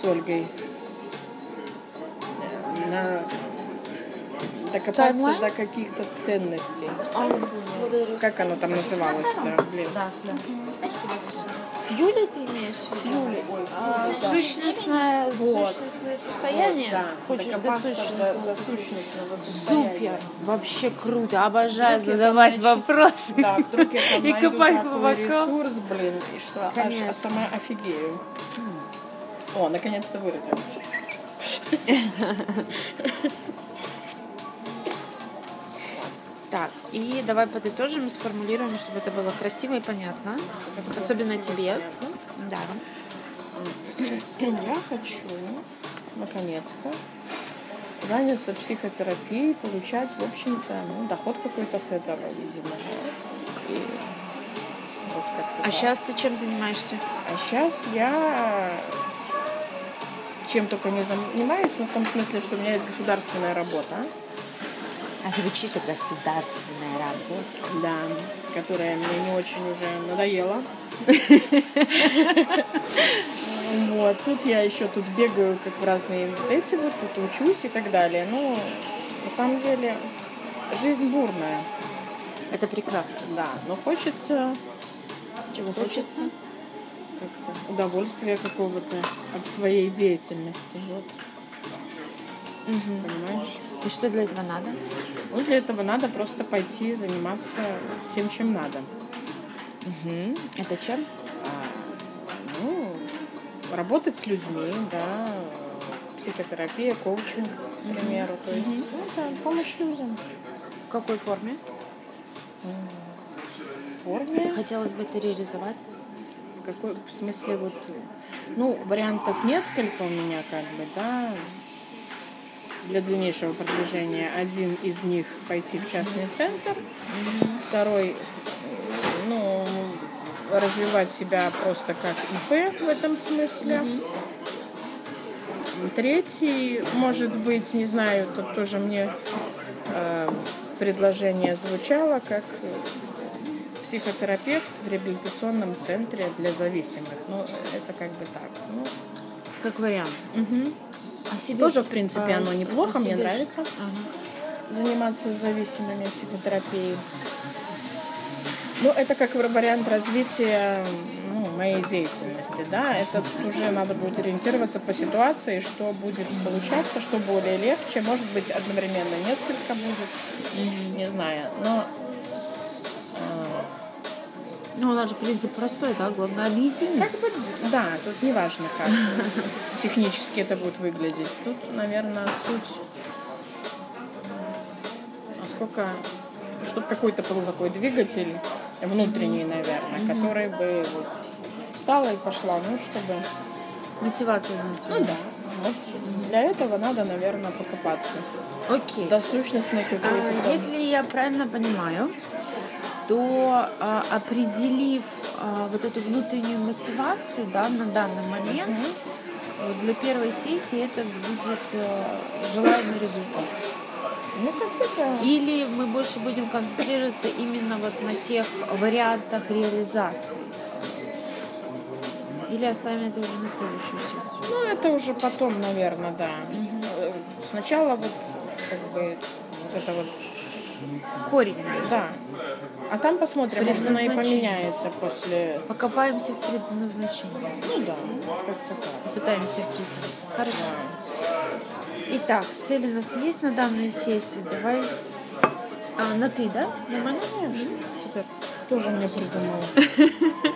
с Ольгой на докопаться Таймлайн? до каких-то ценностей. А, Как оно там называлось-то? Блин. Да, да. С Юлей ты имеешь в виду? С Юлей. А, да. сущностное, Вот. сущностное состояние? Да, Хочешь до докопаться до, сущностного до сущностного состояния. Супер! Вообще круто. Обожаю Вдруг я задавать найду- вопросы. Да, вдруг я там И копать глубоко. ресурс, блин, и что аж Конечно. сама офигею. О, наконец-то выразилась. Так, и давай подытожим и сформулируем, чтобы это было красиво и понятно. Особенно тебе. Да. Я хочу, наконец-то, заняться психотерапией, получать, в общем-то, ну, доход какой-то с этого, видимо. И вот А так. сейчас ты чем занимаешься? А сейчас я чем только не занимаюсь, ну, в том смысле, что у меня есть государственная работа, А звучит это государственная работа. да, которая мне не очень уже надоела. Вот, тут я еще тут бегаю, как в разные вот эти вот, тут учусь и так далее. Ну, на самом деле, жизнь бурная, Это прекрасно. да, но хочется Чего хочется? Как-то удовольствия какого-то от своей деятельности, вот, понимаешь? И что для этого надо? Ну, для этого надо просто пойти заниматься тем, чем надо. Это чем? А, ну, работать с людьми, да, психотерапия, коучинг, к примеру. То есть, ну, да, помощь людям. В какой форме? В форме, Хотелось бы это реализовать. Какой, в смысле, вот, ну, вариантов несколько у меня, как бы, да, для дальнейшего продвижения. Один из них пойти в частный центр, второй, ну, развивать себя просто как ИП в этом смысле. Третий, может быть, не знаю, тут тоже мне э, предложение звучало как психотерапевт в реабилитационном центре для зависимых. Ну, это как бы так. Ну, Как вариант. А себе тоже, в принципе, а, оно неплохо, а мне себе нравится Ага. заниматься с зависимыми психотерапией. Ну, это как вариант развития ну, моей деятельности, да, это уже надо будет ориентироваться по ситуации, что будет получаться, что более легче, может быть, одновременно несколько будет, не знаю, но Ну, у нас же принцип простой, да? Главное объединить. как бы, да, тут не важно, как технически это будет выглядеть, тут, наверное, суть, насколько, чтобы какой-то был такой двигатель внутренний, наверное, который бы вот встала и пошла, ну, чтобы Мотивация внутренняя. Ну да. Вот для этого надо, наверное, покопаться. Окей. До сущностной какой-то. А, там- Если я правильно понимаю, то а, определив а, вот эту внутреннюю мотивацию да, на данный момент, вот для первой сессии это будет э, желаемый результат. Ну, как бы да. Или мы больше будем концентрироваться именно вот на тех вариантах реализации? Или оставим это уже на следующую сессию? Ну, это уже потом, наверное, да. Э, Сначала вот как бы вот это вот, Корень. да. А там посмотрим, может, она и поменяется после... Покопаемся в предназначении. Ну да, как-то так. Пытаемся определить. Хорошо. Итак, цель у нас есть на данную сессию. Давай а, на ты, да? Нормально? Супер. Тоже мне придумала.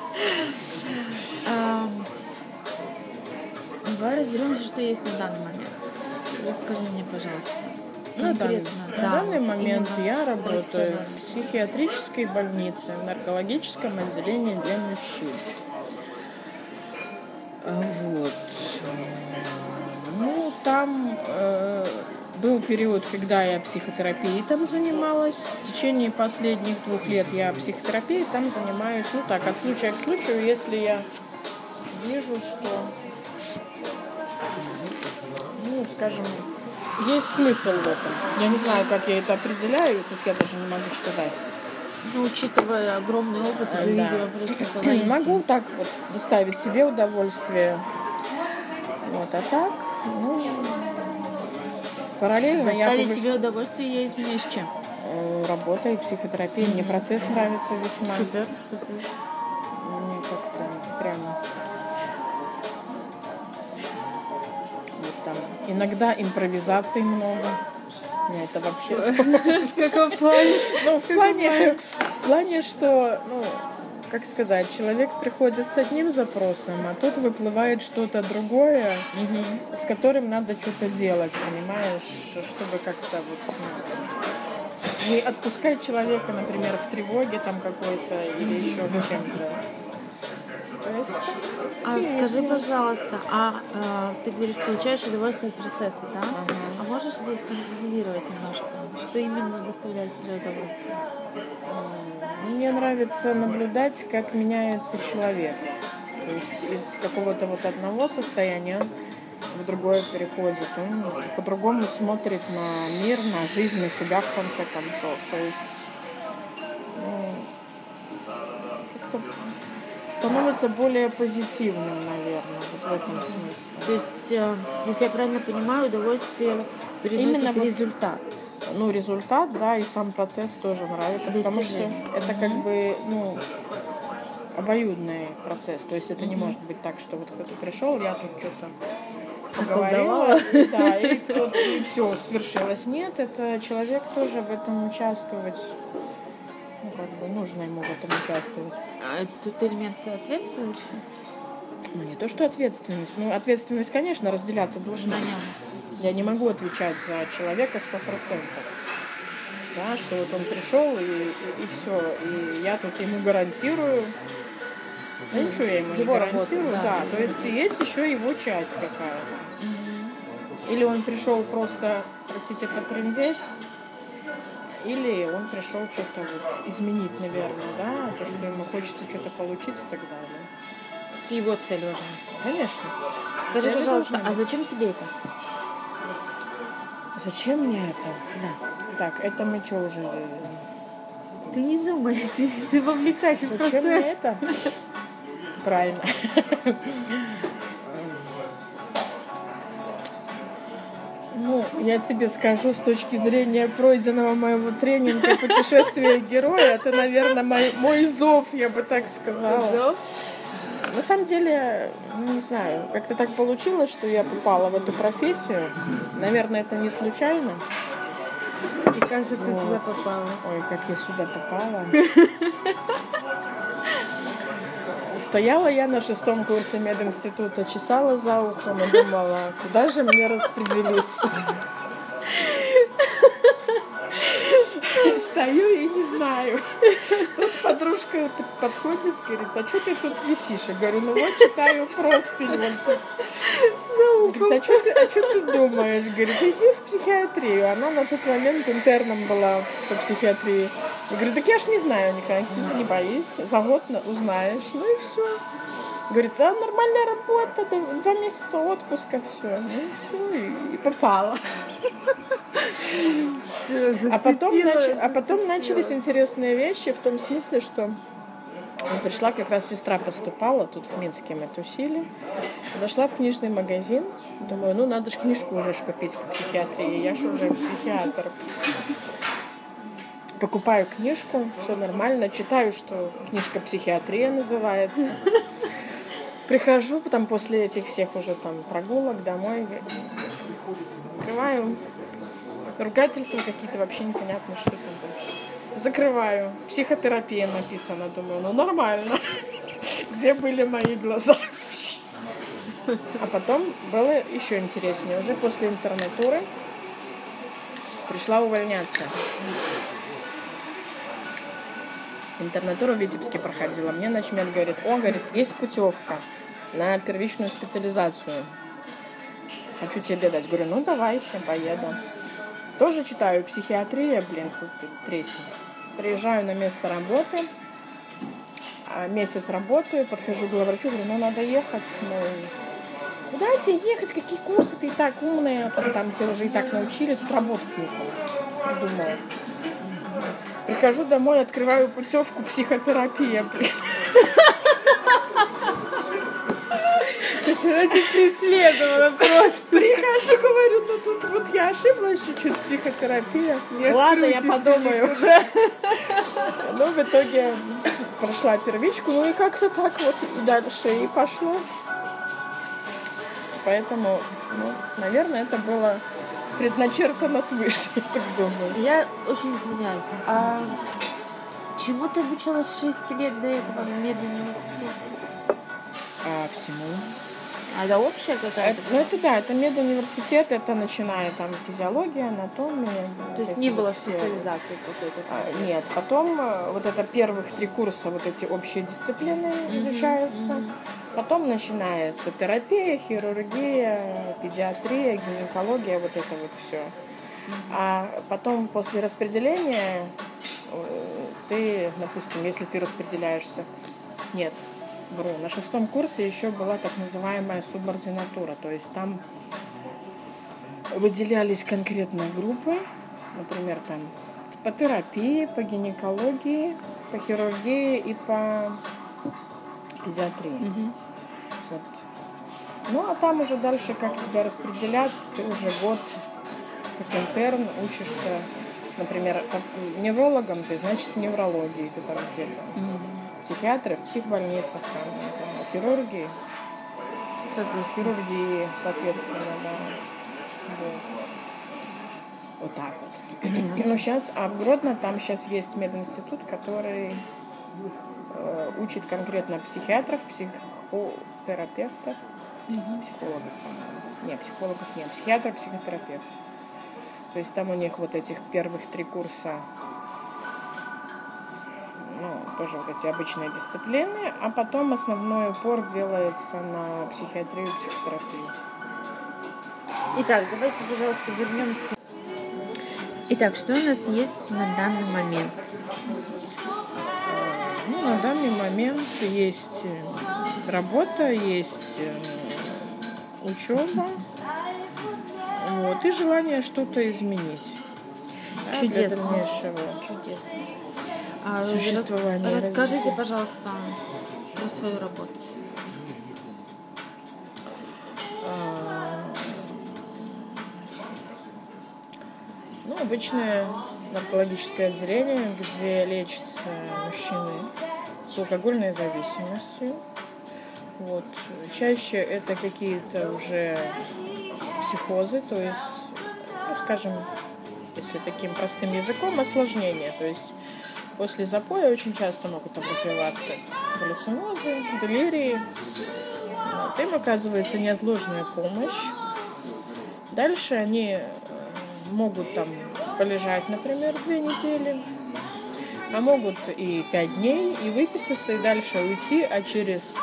Ам, Давай разберемся, что есть на данный момент. Расскажи мне, пожалуйста. На Конкретно, на да, данный вот момент я работаю в психиатрической больнице, в наркологическом отделении для мужчин. А, Вот. Ну, там э, был период, когда я психотерапией там занималась. В течение последних двух лет я психотерапией там занимаюсь, ну так, от случая к случаю, если я вижу, что, ну, скажем, есть смысл в этом. Я не знаю, как я это определяю, тут я даже не могу сказать. Ну, учитывая огромный опыт, уже Да. видела просто половину. Могу так вот доставить себе удовольствие. Вот, а так, ну, параллельно я Доставить себе удовольствие я изменяюсь чем? э, работаю, психотерапия. Мне процесс нравится весьма. Супер, супер. Мне как-то прям... Иногда импровизаций много. Мне это вообще... В каком плане? Ну, в плане, в плане, что, ну, как сказать, человек приходит с одним запросом, а тут выплывает что-то другое, с которым надо что-то делать, понимаешь, чтобы как-то вот ну, не отпускать человека, например, в тревоге там какой-то или еще в чем-то. А скажи, пожалуйста, а э, ты говоришь, получаешь удовольствие от процесса, да? Ага. А можешь здесь конкретизировать немножко? Что именно доставляет тебе удовольствие? Мне нравится наблюдать, как меняется человек. То есть из какого-то вот одного состояния в другое переходит. Он по-другому смотрит на мир, на жизнь, на себя в конце концов. То есть становится более позитивным, наверное, вот в этом смысле. То есть, э, если я правильно понимаю, удовольствие приносит Именно вот- результат. ну, результат, да, и сам процесс тоже нравится, потому что это как бы, ну, обоюдный процесс. То есть это не может быть так, что вот кто-то пришел, я тут что-то поговорила, да, и, кто-то- и все, свершилось. Нет, это человек тоже в этом участвовать, ну, как бы нужно ему в этом участвовать. А тут элемент ответственности Ну, не то, что ответственность. Ну, ответственность, конечно, разделяться должна. на нем. Я не могу отвечать за человека сто процентов. Да, что вот он пришел и, и, все. И я тут ему гарантирую. Да ничего я ему не Его работу, гарантирую. да. да. то есть есть еще его часть какая-то. Или он пришел просто, простите, потрындеть, или он пришел что-то вот изменить, наверное, да, то, что ему хочется что-то получить и так далее. Его цель важна. Конечно. Скажи, Цели пожалуйста, а зачем тебе это? Зачем мне это? Да. Так, это мы что уже... э, Ты не думай, ты, ты вовлекайся в Зачем мне процесс. это? Правильно. Я тебе скажу, с точки зрения пройденного моего тренинга «Путешествие героя», это, наверное, мой, мой зов, я бы так сказала. На самом деле, ну, не знаю, как-то так получилось, что я попала в эту профессию. Наверное, это не случайно. И как же ты Вот. сюда попала? Ой, как я сюда попала. Стояла я на шестом курсе мединститута, чесала за ухом и думала, куда же мне распределиться. Стою и не знаю. Тут подружка подходит, говорит, а что ты тут висишь? Я говорю, ну вот читаю простынь. вон тут». Говорит, а что ты, а чё ты думаешь? Говорит, иди в психиатрию. Она на тот момент интерном была по психиатрии. Я говорю, так я ж не знаю никаких, не боюсь. За год на- узнаешь. Ну и все. Говорит, а нормальная работа, да, два месяца отпуска, все. Ну и все, и, и попала. А потом, нач- а потом начались интересные вещи в том смысле, что пришла, как раз сестра поступала, тут в Минске мы тусили. Зашла в книжный магазин. Думаю, ну надо же книжку уже ж купить по психиатрии. Я же уже психиатр. Покупаю книжку, все нормально. Читаю, что книжка «Психиатрия» называется. Прихожу там после этих всех уже там прогулок домой. Открываю. Ругательства какие-то вообще непонятно, что там было. Закрываю. Психотерапия написано. Думаю, ну нормально. Где были мои глаза? А потом было еще интереснее. Уже после интернатуры пришла увольняться. Интернатуру в Витебске проходила. Мне начмет говорит, о, говорит, есть путевка на первичную специализацию. Хочу тебе дать. Говорю, ну давайте, поеду. Тоже читаю психиатрия, блин, тресни. Приезжаю на место работы, а, месяц работаю, подхожу к главврачу, говорю, ну надо ехать. Ну, куда тебе ехать, какие курсы, ты и так умная, там, тебя уже и так научили, тут работать некого. Придумала. Прихожу домой, открываю путевку психотерапия, блин. Есть этих преследовала просто. Прихожу, говорю, ну тут вот я ошиблась чуть-чуть. Не Ладно, я подумаю. Ну, в итоге прошла первичку, ну и как-то так вот и дальше и пошло. Поэтому, ну, наверное, это было предначертано свыше, я так думаю. Я очень извиняюсь. А чему ты обучалась 6 лет до этого в медуниверситете? А всему? А это общая Это, какая-то? ну, это да, это медуниверситет, это начиная там физиология, анатомия. То есть не было все. специализации какой-то? А, Нет, потом э, вот это первых три курса, вот эти общие дисциплины изучаются. Потом начинается терапия, хирургия, педиатрия, гинекология, вот это вот все. А потом после распределения э, ты, допустим, если ты распределяешься, нет, вру, на шестом курсе еще была так называемая субординатура, то есть там выделялись конкретные группы, например, там по терапии, по гинекологии, по хирургии и по педиатрии. Вот. Ну, а там уже дальше, как тебя распределят, ты уже год как интерн учишься, например, как неврологом, ты, значит, неврологии ты там где-то. Психиатры в психбольницах, там, не знаю, хирургии, Соответственно. хирургии, соответственно, да. Вот. Вот так вот. Ну, сейчас, а в Гродно там сейчас есть мединститут, который э, учит конкретно психиатров, психотерапевтов, психологов, по-моему. Не, психологов нет, психиатр, психотерапевт. То есть там у них вот этих первых три курса, ну, тоже вот эти обычные дисциплины, а потом основной упор делается на психиатрию, психотерапию. Итак, давайте, пожалуйста, вернемся. Итак, что у нас есть на данный момент? Ну, на данный момент есть э, работа, есть э, учеба, вот, и желание что-то изменить. да, Чудесно. дальнейшего Чудесно. А, существования. рас- Расскажите, развития. пожалуйста, про свою работу. А, Ну, обычное наркологическое отделение, где лечатся мужчины с алкогольной зависимостью. Вот. Чаще это какие-то уже психозы, то есть, ну, скажем, если таким простым языком, осложнения. То есть после запоя очень часто могут развиваться галлюцинозы, делирии. Вот. Им оказывается неотложная помощь. Дальше они э, могут там полежать, например, две недели, а могут и пять дней, и выписаться, и дальше уйти, а через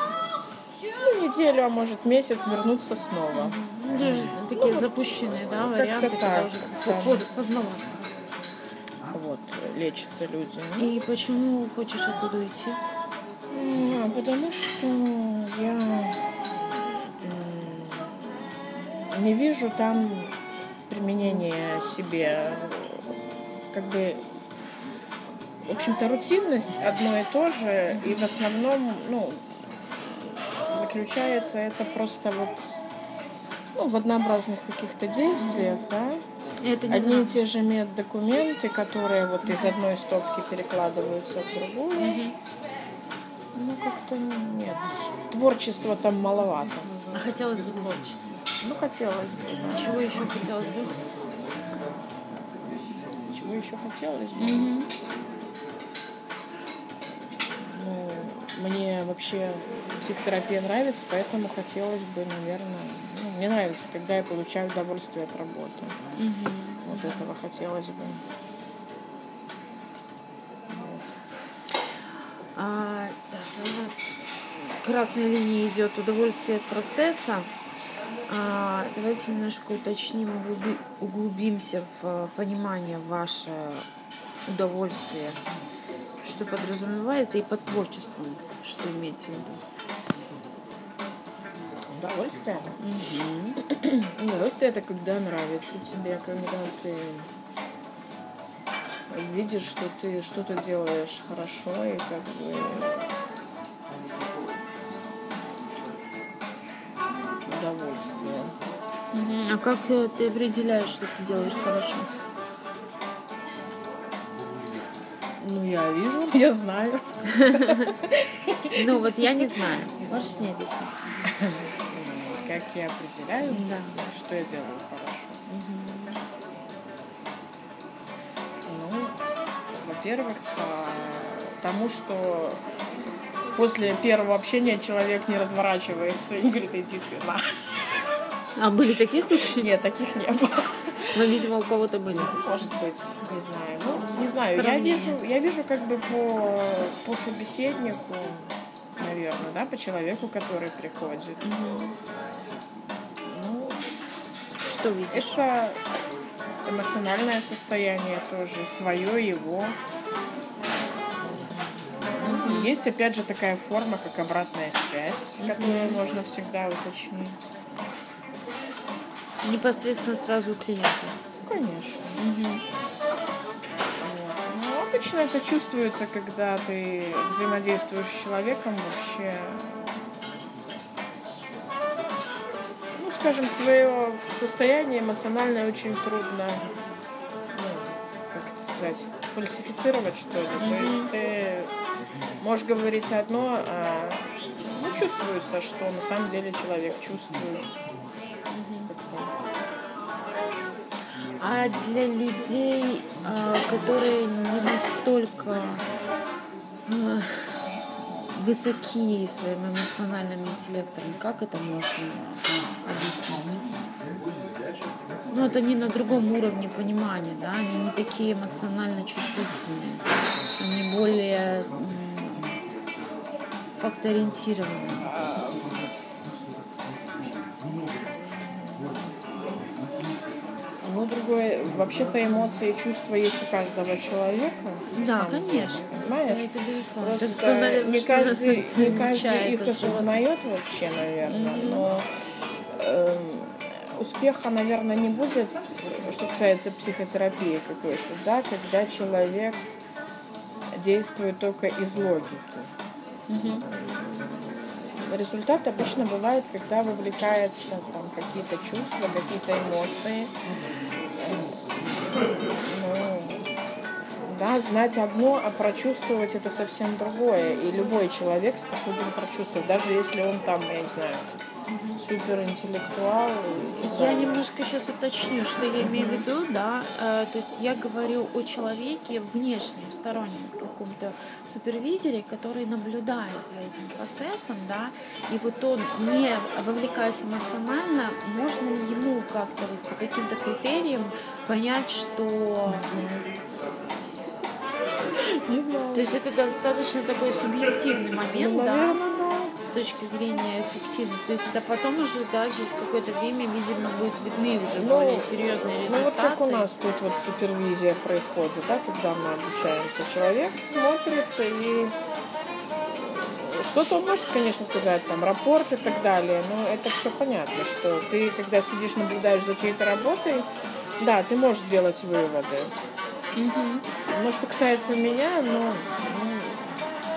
ну, неделю, а может месяц вернуться снова. Ну, даже такие запущенные, да, варианты, когда так, уже да. поз- поздновато. Вот, лечатся люди. И почему хочешь оттуда уйти? А, потому что я м, не вижу там применения себе как бы в общем-то рутинность одно и то же и в основном ну заключается это просто вот ну, в однообразных каких-то действиях, да, Это не одни и те же меддокументы, которые вот из одной стопки перекладываются в другую. Ну, как-то нет. Творчества там маловато. А хотелось бы творчества. Ну, хотелось бы, да. Чего еще хотелось бы? Чего еще хотелось бы? Ну, мне вообще психотерапия нравится, поэтому хотелось бы, наверное, ну, мне нравится, когда я получаю удовольствие от работы. Вот этого хотелось бы. А, так, у нас красной линией идет удовольствие от процесса. А, давайте немножко уточним, углуби- углубимся в э, понимание ваше удовольствие, что подразумевается, и под творчеством, что имеете в виду. Удовольствие? Удовольствие это когда нравится тебе, когда ты видишь, что ты что-то делаешь хорошо и как бы делаю. А как э, ты определяешь, что ты делаешь хорошо? Ну, я вижу, я знаю. Ну, вот я не знаю. Можешь мне объяснить? Как я определяю, что я делаю хорошо. Ну, во-первых, по тому, что после первого общения человек не разворачивается и говорит, иди ты на. А были такие случаи? Нет, таких не было. Ну, видимо, у кого-то были. Может быть, не знаю. Ну, не знаю. Я вижу, я вижу как бы по, по собеседнику, наверное, да, по человеку, который приходит. Ну, Что видишь? это эмоциональное состояние тоже, свое его. Есть, опять же, такая форма, как обратная связь, которую можно всегда уточнить. Непосредственно сразу у клиента. Конечно. Вот. Ну, обычно это чувствуется, когда ты взаимодействуешь с человеком вообще. Ну, скажем, свое состояние эмоциональное очень трудно, ну, как это сказать, фальсифицировать, что ли. То есть ты можешь говорить одно, а ну, чувствуется, что на самом деле человек чувствует. А для людей, а, которые не настолько а, высоки своим эмоциональным интеллектом, как это можно объяснить? Ну, это они на другом уровне понимания, да, они не такие эмоционально чувствительные, они более м, фактоориентированные. Ну, другое, вообще-то эмоции и чувства есть у каждого человека. Да, конечно. Понимаешь? Это безусловно. Просто Это то, наверное, не каждый, не каждый их осознает вообще, наверное, но эм, успеха, наверное, не будет, что касается психотерапии какой-то, да, когда человек действует только из логики. Результат обычно бывает, когда вовлекается там, какие-то чувства, какие-то эмоции. Ну, да, знать одно, а прочувствовать это совсем другое. И любой человек способен прочувствовать, даже если он там, я не знаю, суперинтеллектуал. и- Я немножко сейчас уточню, что я имею в виду, да, э, то есть я говорю о человеке внешнем, стороннем каком-то супервизоре, который наблюдает за этим процессом, да, и вот он, не вовлекаясь эмоционально, можно ли ему как-то вот по каким-то критериям понять, что... Не знаю. То есть это достаточно такой субъективный момент, Ну, да, наверное, да. Точки зрения эффективности. То есть это потом уже, да, через какое-то время, видимо, будут видны уже Ну, более серьезные Ну вот результаты. как у нас тут вот супервизия происходит, да, когда мы обучаемся. Человек смотрит и что-то он может, конечно, сказать, там, рапорт и так далее, но это все понятно, что ты, когда сидишь, наблюдаешь за чьей-то работой, да, ты можешь сделать выводы. Но что касается меня, ну, ну,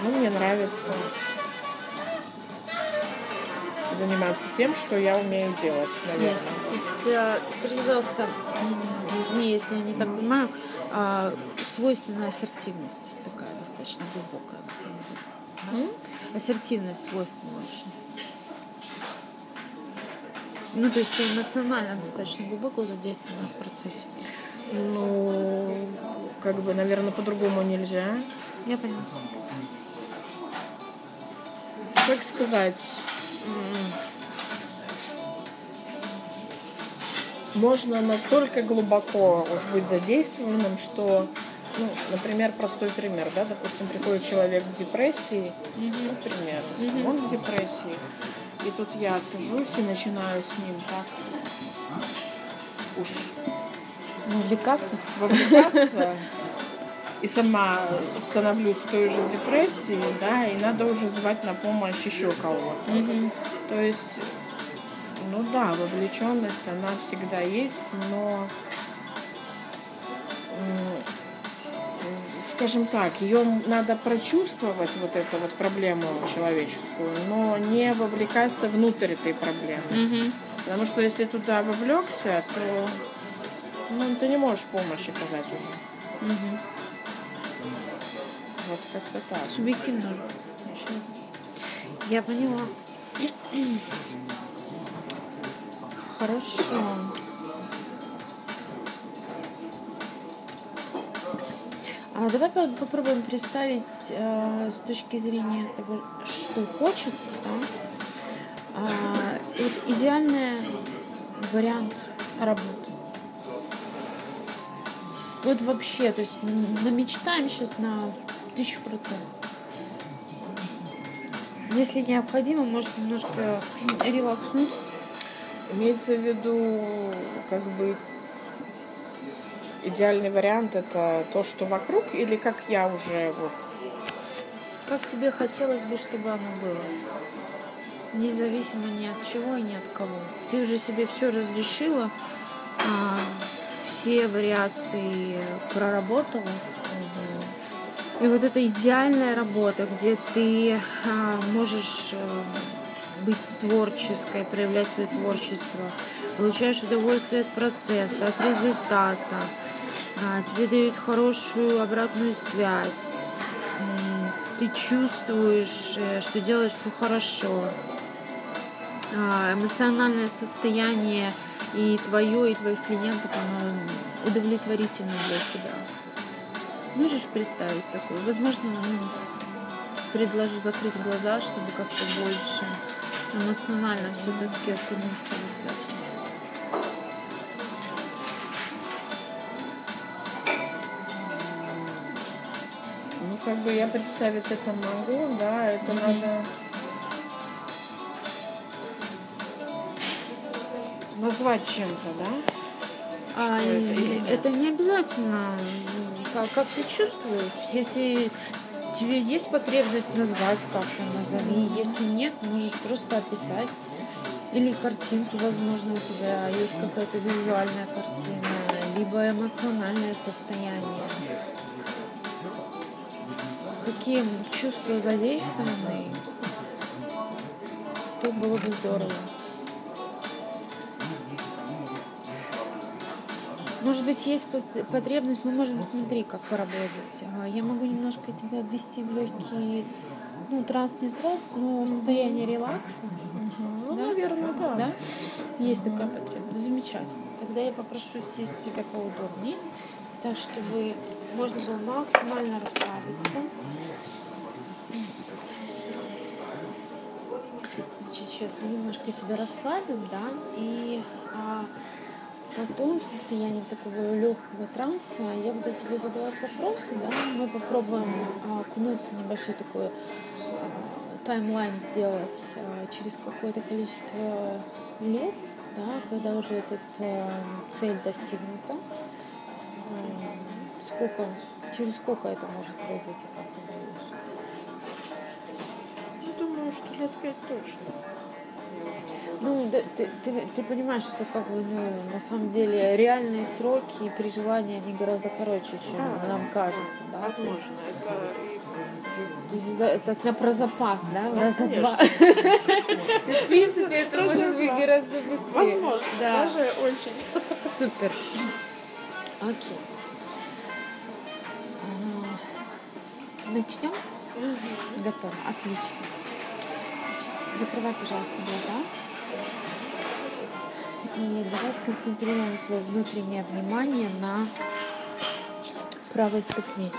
ну, мне нравится заниматься тем, что я умею делать, наверное. Ясно. То есть, э, скажи, пожалуйста, извини, если я не так понимаю, а, свойственная ассертивность такая достаточно глубокая, на самом деле. да? Ассертивность свойственна очень. Ну, то есть ты эмоционально достаточно глубоко задействована в процессе. Ну, как бы, наверное, по-другому нельзя. Я поняла. Как сказать? М, Можно настолько глубоко быть задействованным, что, ну, например, простой пример, да, допустим, приходит человек в депрессии, например, он в депрессии, и тут я сажусь и начинаю с ним так уж Увлекаться? вовлекаться и сама становлюсь в той же депрессии, да, и надо уже звать на помощь еще кого-то. То есть, ну да, вовлеченность, она всегда есть, но, скажем так, ее надо прочувствовать, вот эту вот проблему человеческую, но не вовлекаться внутрь этой проблемы. Потому что если туда вовлекся, то ну, ты не можешь помощь оказать уже. Мгм. Вот как-то так. Субъективно. Я поняла. Хорошо. А давай по- попробуем представить э, с точки зрения того, что хочется, да? А, вот идеальный вариант работы. Вот вообще, то есть намечтаем сейчас на тысячу процентов. Если необходимо, может немножко релакснуть. Имеется в виду, как бы, идеальный вариант это то, что вокруг, или как я уже вот Как тебе хотелось бы, чтобы оно было? Независимо ни от чего и ни от кого. Ты уже себе все разрешила, а, все вариации проработала. И вот эта идеальная работа, где ты а, можешь э, быть творческой, проявлять свое творчество, получаешь удовольствие от процесса, от результата, а, тебе дают хорошую обратную связь, ты чувствуешь, э, что делаешь все хорошо, А, эмоциональное состояние и твое, и твоих клиентов, оно удовлетворительно для тебя. Можешь представить такое? Возможно, ну, предложу закрыть глаза, чтобы как-то больше эмоционально все-таки окунуться в это. Ну, как бы я представить это могу, да, это Мгм. надо назвать чем-то, да? А, это это не обязательно, как, как ты чувствуешь. Если тебе есть потребность назвать как-то, назови. Если нет, можешь просто описать. Или картинку, возможно, у тебя есть какая-то визуальная картина, либо эмоциональное состояние. Какие чувства задействованы, то было бы здорово. Может быть, есть пот- потребность, мы можем, смотри, как поработать. А, Я могу немножко тебя ввести в легкий, ну, транс не транс, но состояние релакса. Ну, Да? наверное, да. Да? Есть такая потребность. Замечательно. Тогда я попрошу сесть тебя поудобнее, так, чтобы можно было максимально расслабиться. Значит, сейчас мы немножко тебя расслабим, да, и а, потом в состоянии такого легкого транса я буду тебе задавать вопросы, да, мы попробуем а, окунуться небольшой такой а, таймлайн сделать а, через какое-то количество лет, да, когда уже эта цель достигнута. Сколько, через сколько это может произойти, как ты думаешь? Ну, думаю, что лет пять точно. Ну, да, ты, ты, ты понимаешь, что как бы, ну, на самом деле реальные сроки и при желании они гораздо короче, чем Да. нам кажется, да? Возможно, это так на про запас, да, Ну, раза конечно. два. В принципе, это может быть гораздо быстрее. возможно, Да. даже очень. Супер. Окей. А, Начнем? Готово. Отлично. Закрывай, пожалуйста, глаза. И давай сконцентрируем свое внутреннее внимание на правой ступне.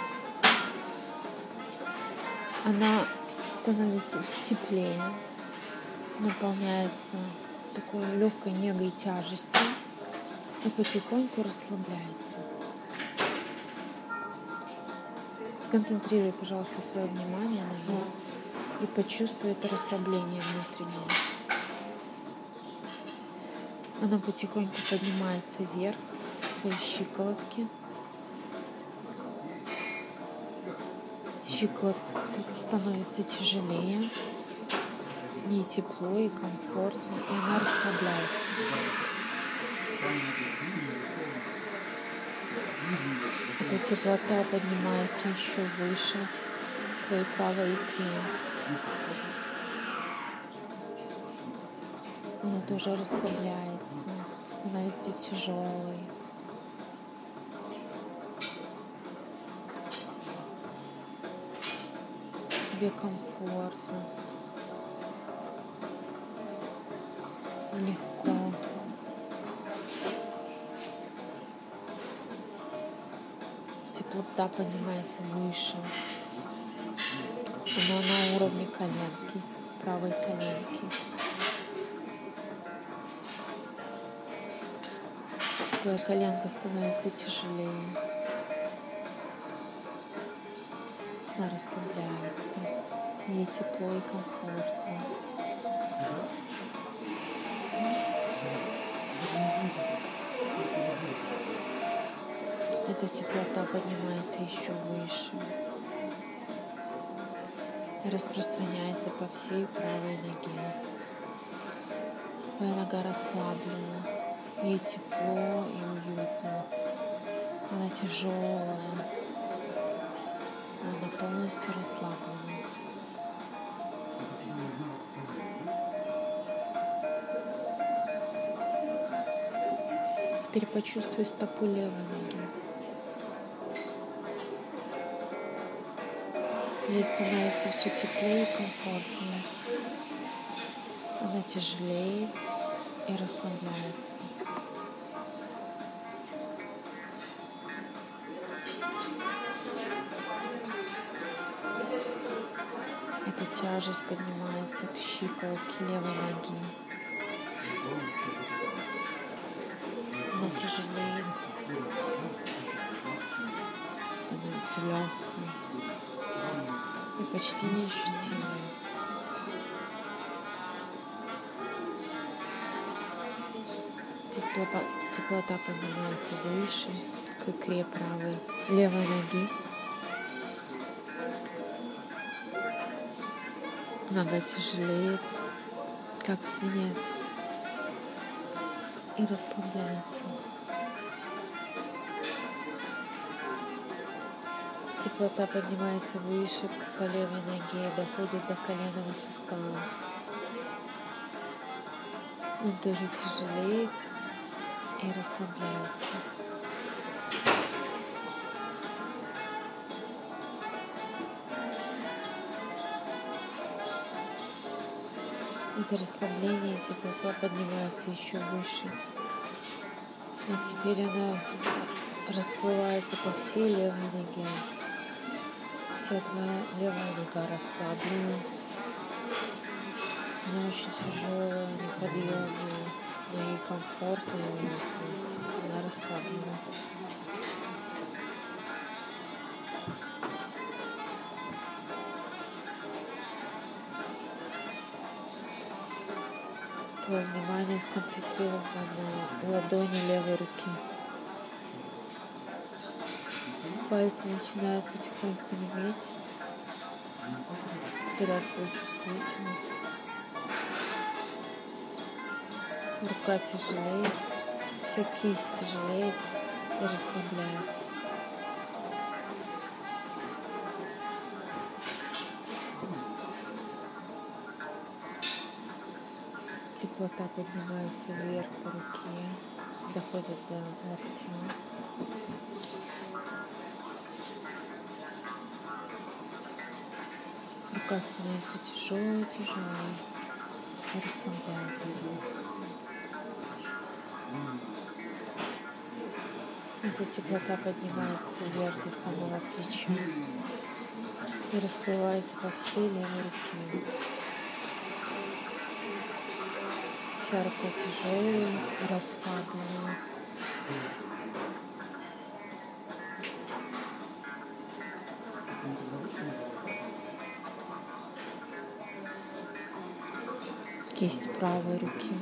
Она становится теплее, наполняется такой легкой негой и тяжестью и потихоньку расслабляется. Сконцентрируй, пожалуйста, свое внимание на ней и почувствуй это расслабление внутреннее. Оно потихоньку поднимается вверх, твои щиколотки. Щиколотка становится тяжелее, ей тепло и комфортно, и она расслабляется. Эта теплота поднимается еще выше твоей правой икре. Тоже расслабляется, становится тяжелой. Тебе комфортно. Легко. Теплота поднимается выше. Она на уровне коленки, правой коленки. Твоя коленка становится тяжелее. Она расслабляется. Ей тепло и комфортно. Эта теплота поднимается еще выше и распространяется по всей правой ноге. Твоя нога расслаблена, ей тепло и уютно. Она тяжелая, она полностью расслаблена. Теперь почувствуй стопу левой ноги. Ей становится все теплее и комфортнее. Она тяжелее и расслабляется. Тяжесть поднимается к щиколотке левой ноги. Она тяжелеет, становится легкой и почти неощутимой. Теплота поднимается выше к икре правой, левой ноги. Нога тяжелеет, как свинец, и расслабляется. Теплота поднимается выше по левой ноге, доходит до коленного сустава. Он тоже тяжелеет и расслабляется. Это расслабление и теплота поднимается еще выше. И теперь она расплывается по всей левой ноге. Вся твоя левая нога расслаблена. Она очень тяжелая, неподъемная, уютно. Она расслаблена. Твое внимание сконцентрировано на ладони левой руки. Пальцы начинают потихоньку неметь, терять свою чувствительность. Рука тяжелеет, вся кисть тяжелеет и расслабляется. Теплота поднимается вверх по руке, доходит до локтя. Рука становится тяжелой, тяжелой расслабляется. Эта теплота поднимается вверх до самого плеча и расплывается по всей левой руке. Рука тяжелая и расслабленная. Кисть правой руки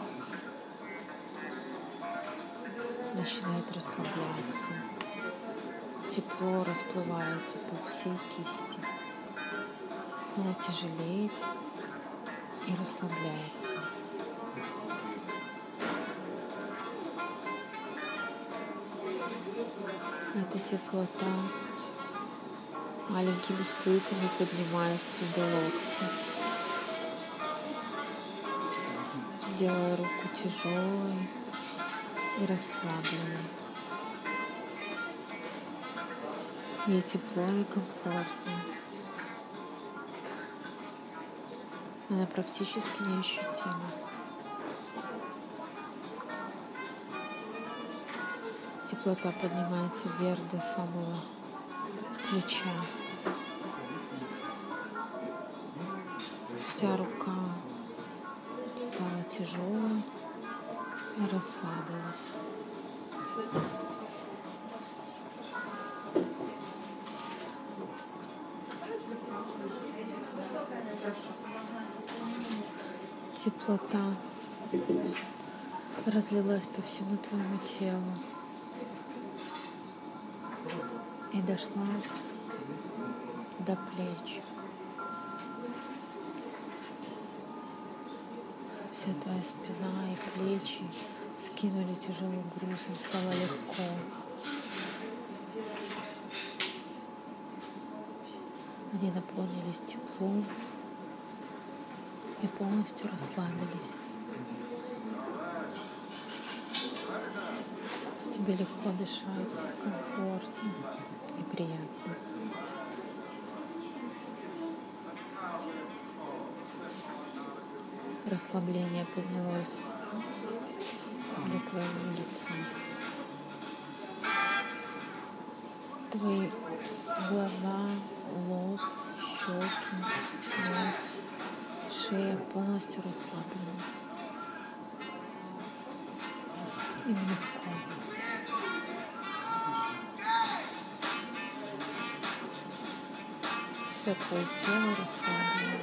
начинает расслабляться. Тепло расплывается по всей кисти. Она тяжелеет и расслабляется. Эта теплота маленькими струйками поднимается до локтя. делая руку тяжелой и расслабленной. Ей тепло и комфортно. Она практически неощутима. Теплота поднимается вверх до самого плеча. Вся рука стала тяжелой и расслабилась. Теплота разлилась по всему твоему телу и дошла до плеч. Вся твоя спина и плечи скинули тяжелый груз, им стало легко. Они наполнились теплом и полностью расслабились. Тебе легко дышать, комфортно приятно. Расслабление поднялось до твоего лица. Твои глаза, лоб, щеки, нос, шея полностью расслаблены. И легко. Все твое тело расслаблено.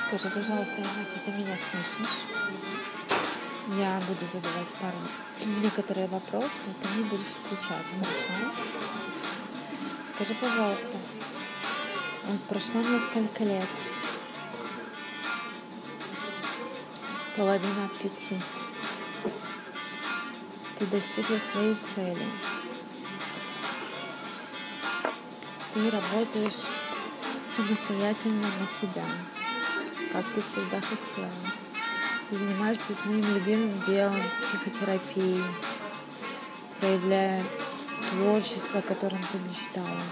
Скажи, пожалуйста, если ты меня слышишь, я буду задавать пару некоторые вопросы, ты мне будешь отвечать, хорошо? Скажи, пожалуйста, прошло несколько лет, половина от пяти. Ты достигла своей цели. Ты работаешь самостоятельно на себя как ты всегда хотела. Ты занимаешься своим любимым делом, психотерапией, проявляя творчество, о котором ты мечтала,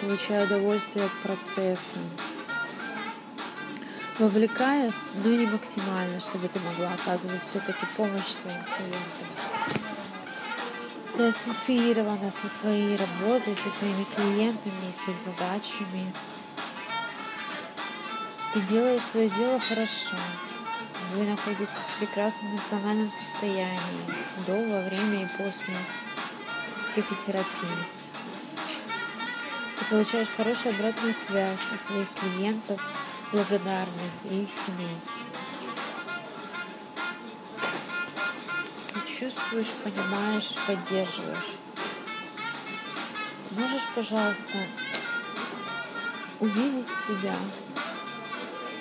получая удовольствие от процесса, вовлекаясь, но не максимально, чтобы ты могла оказывать все-таки помощь своим клиентам. Ты ассоциирована со своей работой, со своими клиентами, с их задачами, ты делаешь свое дело хорошо. Вы находитесь в прекрасном эмоциональном состоянии до, во время и после психотерапии. Ты получаешь хорошую обратную связь от своих клиентов, благодарных и их семей. Чувствуешь, понимаешь, поддерживаешь. Можешь, пожалуйста, увидеть себя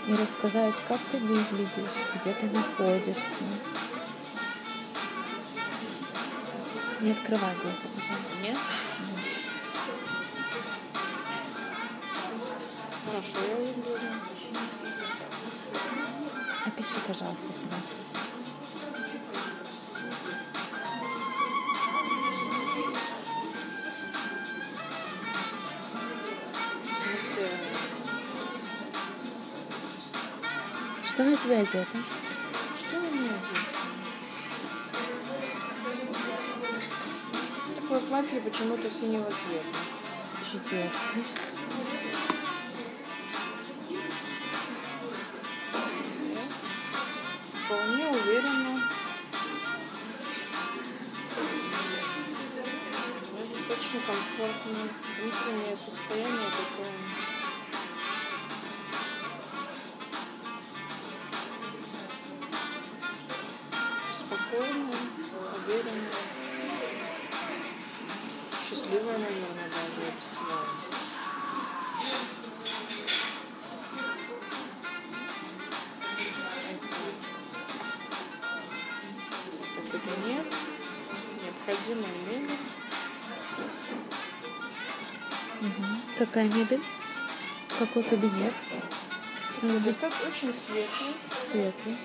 и рассказать, как ты выглядишь, где ты находишься. Не открывай глаза, пожалуйста. Нет? Хорошо, я выгляжу. Опиши, пожалуйста, себя. Что на тебя одето? что на меня одето? Такое платье почему-то синего цвета. Чудесно. Вполне уверенно. Достаточно комфортно. Внутреннее состояние такое. Счастливая, наверное, даже. Так это нет. Необходимая мебель. Какая мебель? Какой кабинет? Достаточно очень светлый. светлый.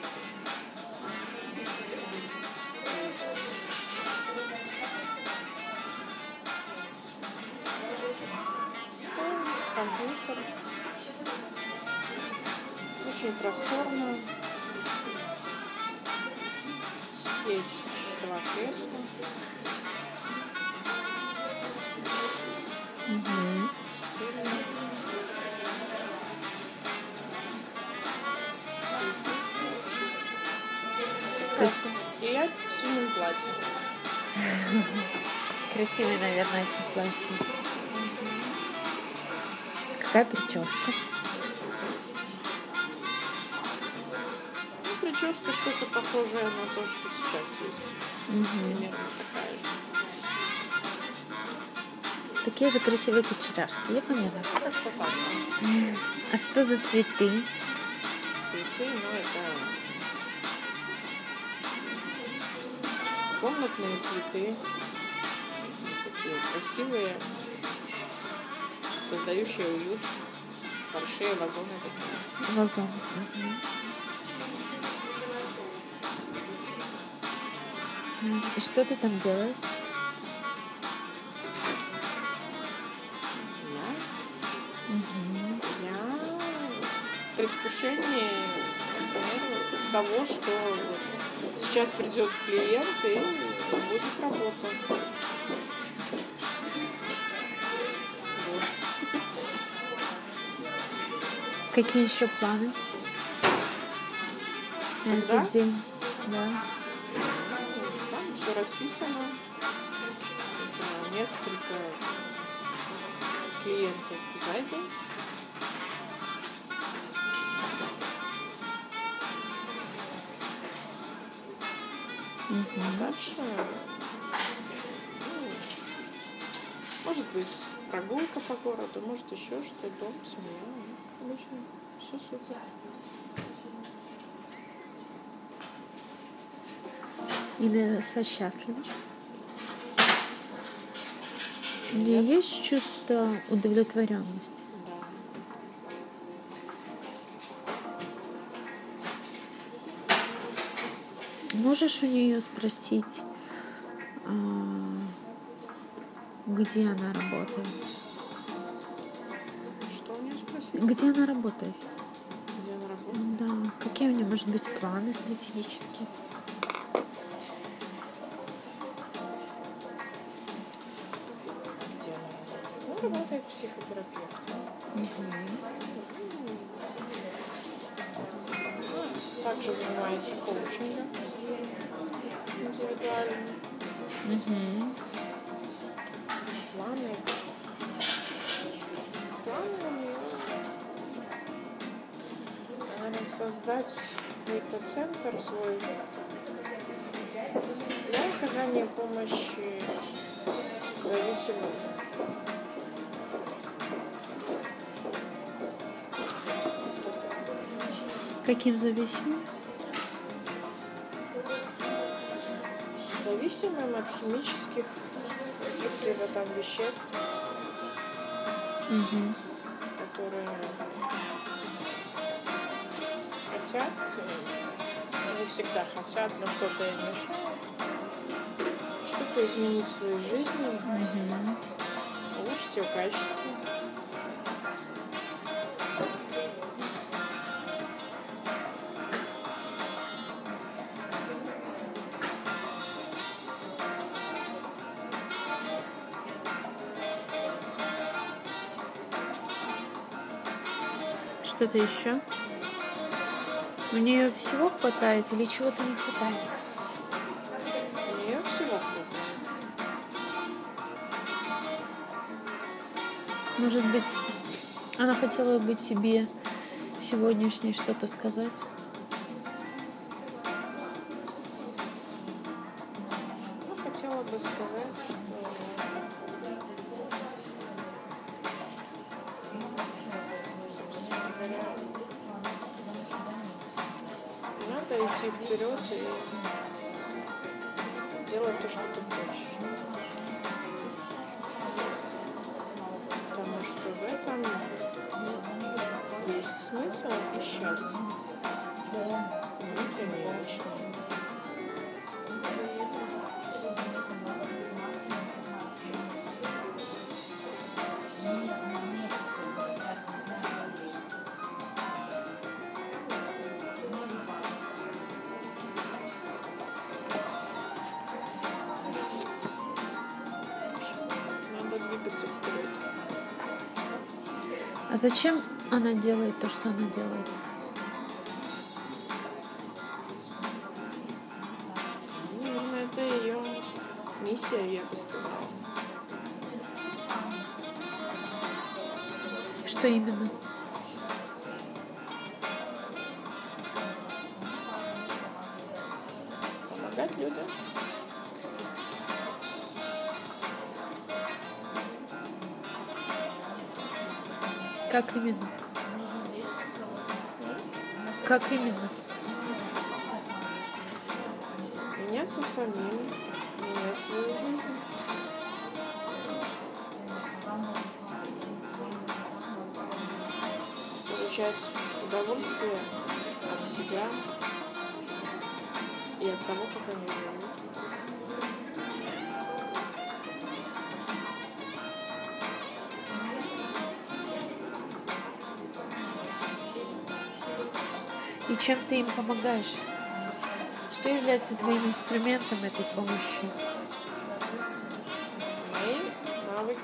Наверное, очень платье. Какая прическа? Ну, прическа что-то похожее на то, что сейчас есть. Мгм. Примерно такая же. Такие же красивые, как вчерашки, я поняла. Да. А что за цветы? Цветы, ну, это комнатные цветы. Такие красивые, создающие уют. Большие вазоны такие. Вазон. Мгм. И что ты там делаешь? Я Мгм. Я в предвкушении, например, того, что сейчас придет клиент и будет работа. Какие еще планы? На Когда? этот день. Да. Там все расписано. Да, Несколько клиентов за день. Мгм. А дальше, ну, может быть, прогулка по городу, может еще что, дом, семья. Обычно все супер. Или со счастлива? У нее есть чувство удовлетворенности? Можешь у нее спросить, а, где она работает? Где она работает? Где она работает? Да. Какие у нее, может быть, планы стратегические? Где она работает? Ну, работает психотерапевтом. Также занимается коучингом индивидуальным. Угу. Создать какой-то центр свой для оказания помощи зависимым. Каким зависимым? Зависимым от химических каких-либо там веществ, Угу. Хотят, э, не всегда хотят, но что-то им мешает, что-то изменить в своей жизни, Угу. улучшить ее качество. Что-то еще? У нее всего хватает или чего-то не хватает? У нее всего хватает. Может быть, она хотела бы тебе сегодняшней что-то сказать? Зачем она делает то, что она делает? Ну, Наверное, это ее миссия, я бы сказала. Что именно? Как именно? Как именно? Меняться самим, менять свою жизнь. Получать удовольствие от себя и от того, как они живут. Чем ты им помогаешь? Что является твоим инструментом этой помощи? Мои навыки.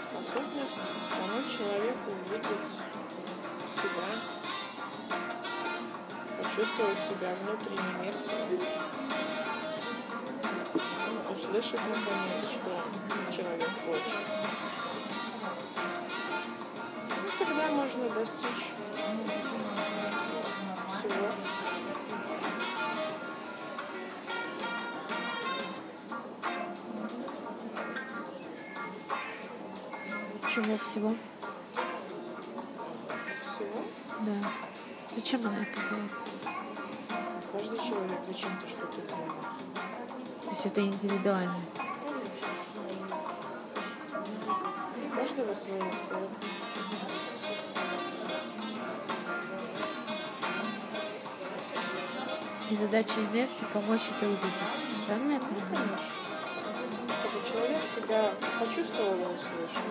Способность помочь человеку увидеть себя, почувствовать себя внутренний мир свой, услышать наконец, что человек хочет. Ну, тогда можно достичь всего. Чего всего? Всего. Да. Зачем она это делает? Каждый человек зачем-то что-то делает. То есть это индивидуально. У каждого. И задача Инессы помочь это увидеть. Правильно я понимаю? Конечно. Чтобы человек себя почувствовал и услышал.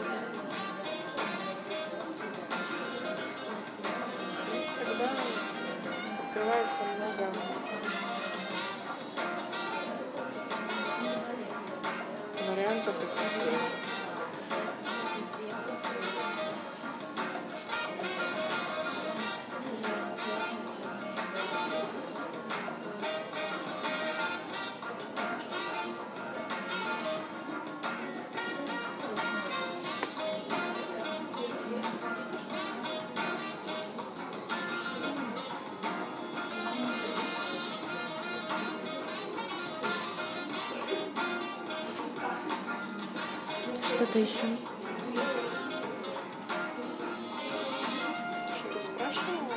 Что-то еще? Ты что-то спрашивала?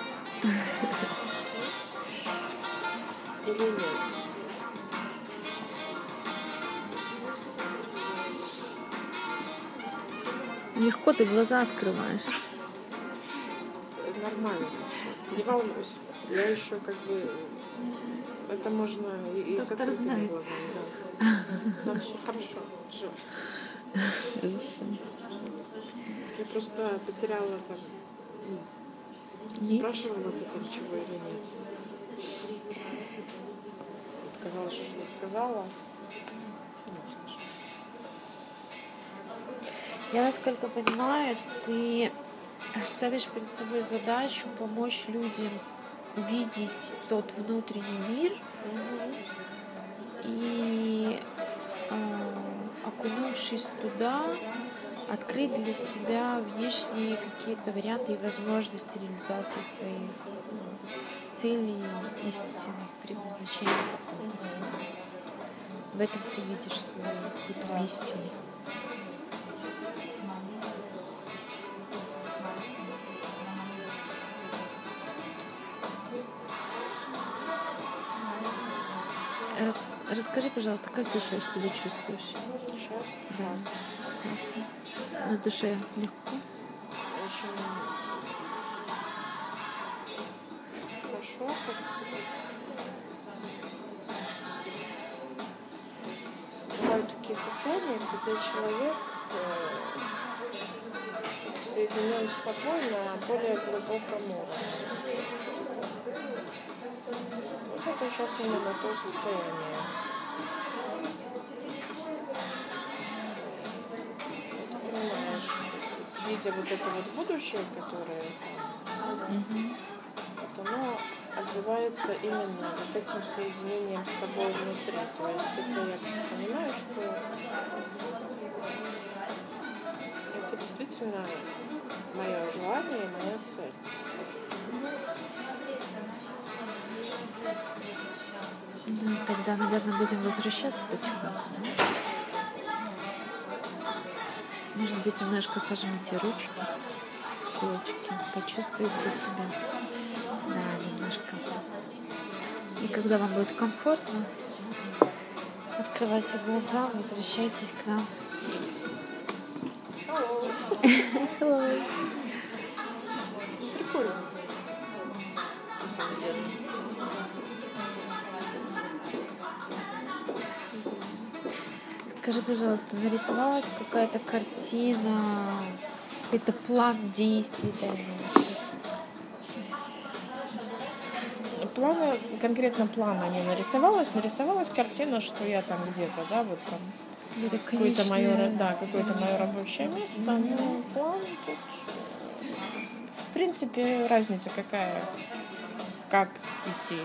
Или нет? Легко ты глаза открываешь. Нормально. Не волнуйся. Я еще как бы... Это можно и, и с открытыми знает. глазами, да. Там все хорошо. Жив. Я просто потеряла там... Нить? Спрашивала ты там чего или нет. Казалось, что что-то сказала. Же. Я, насколько понимаю, ты ставишь перед собой задачу помочь людям увидеть тот внутренний мир и, э, окунувшись туда, открыть для себя внешние какие-то варианты и возможности реализации своих э, целей, истинных предназначений. В этом ты видишь свою миссию. Пожалуйста, как ты сейчас себя чувствуешь? Сейчас Да. классно. Классно. На душе легко? Очень хорошо. Как... Бывают такие состояния, когда человек э, соединен с собой на более глубоком уровне. Вот это сейчас именно то состояние. Видя вот это вот будущее, которое вот оно отзывается именно вот этим соединением с собой внутри. То есть это я понимаю, что это действительно мое желание и моя цель. Ну, тогда, наверное, будем возвращаться потихоньку. Может быть, немножко сожмите ручки в кулачки, почувствуйте себя. Да, немножко. И когда вам будет комфортно, открывайте глаза, возвращайтесь к нам. Hello. Прикольно. На самом деле. Скажи, пожалуйста, нарисовалась какая-то картина, какой-то план действий дальнейших? Плана, конкретно плана не нарисовалась. Нарисовалась картина, что я там где-то, да, вот там Или какое-то мое, да, какое-то мое рабочее место. Ну, план тут, в принципе, разница какая, как идти.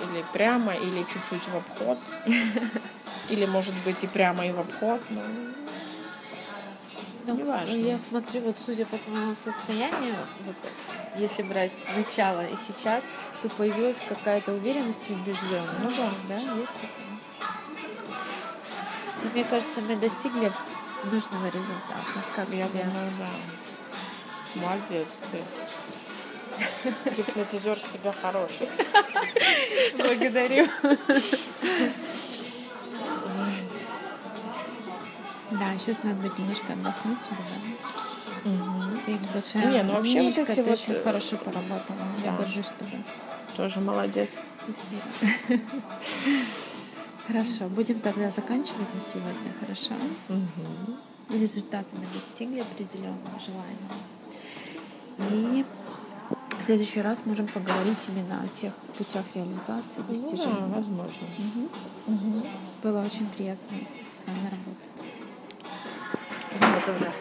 Или прямо, или чуть-чуть в обход. Или, может быть, и прямо, и в обход. Ну, Ну, неважно. Я смотрю, вот судя по твоему состоянию, вот, если брать начало и сейчас, то появилась какая-то уверенность и убежденность. Ну да. да, есть такое. И мне кажется, мы достигли нужного результата. Как я тебе? думаю, да. Молодец ты. Гипнотизер с тебя хороший. Благодарю. Да, сейчас надо будет немножко отдохнуть тебе, да? Ты большая Не, ну вообще вот ты вот, очень э, хорошо поработала. Я да. горжусь тобой. Тоже молодец. Спасибо. Хорошо, будем тогда заканчивать на сегодня, хорошо? Результаты мы достигли определенного желания. И в следующий раз можем поговорить именно о тех путях реализации, Ну да, достижения. возможно. Было очень приятно с вами работать. Мне тоже.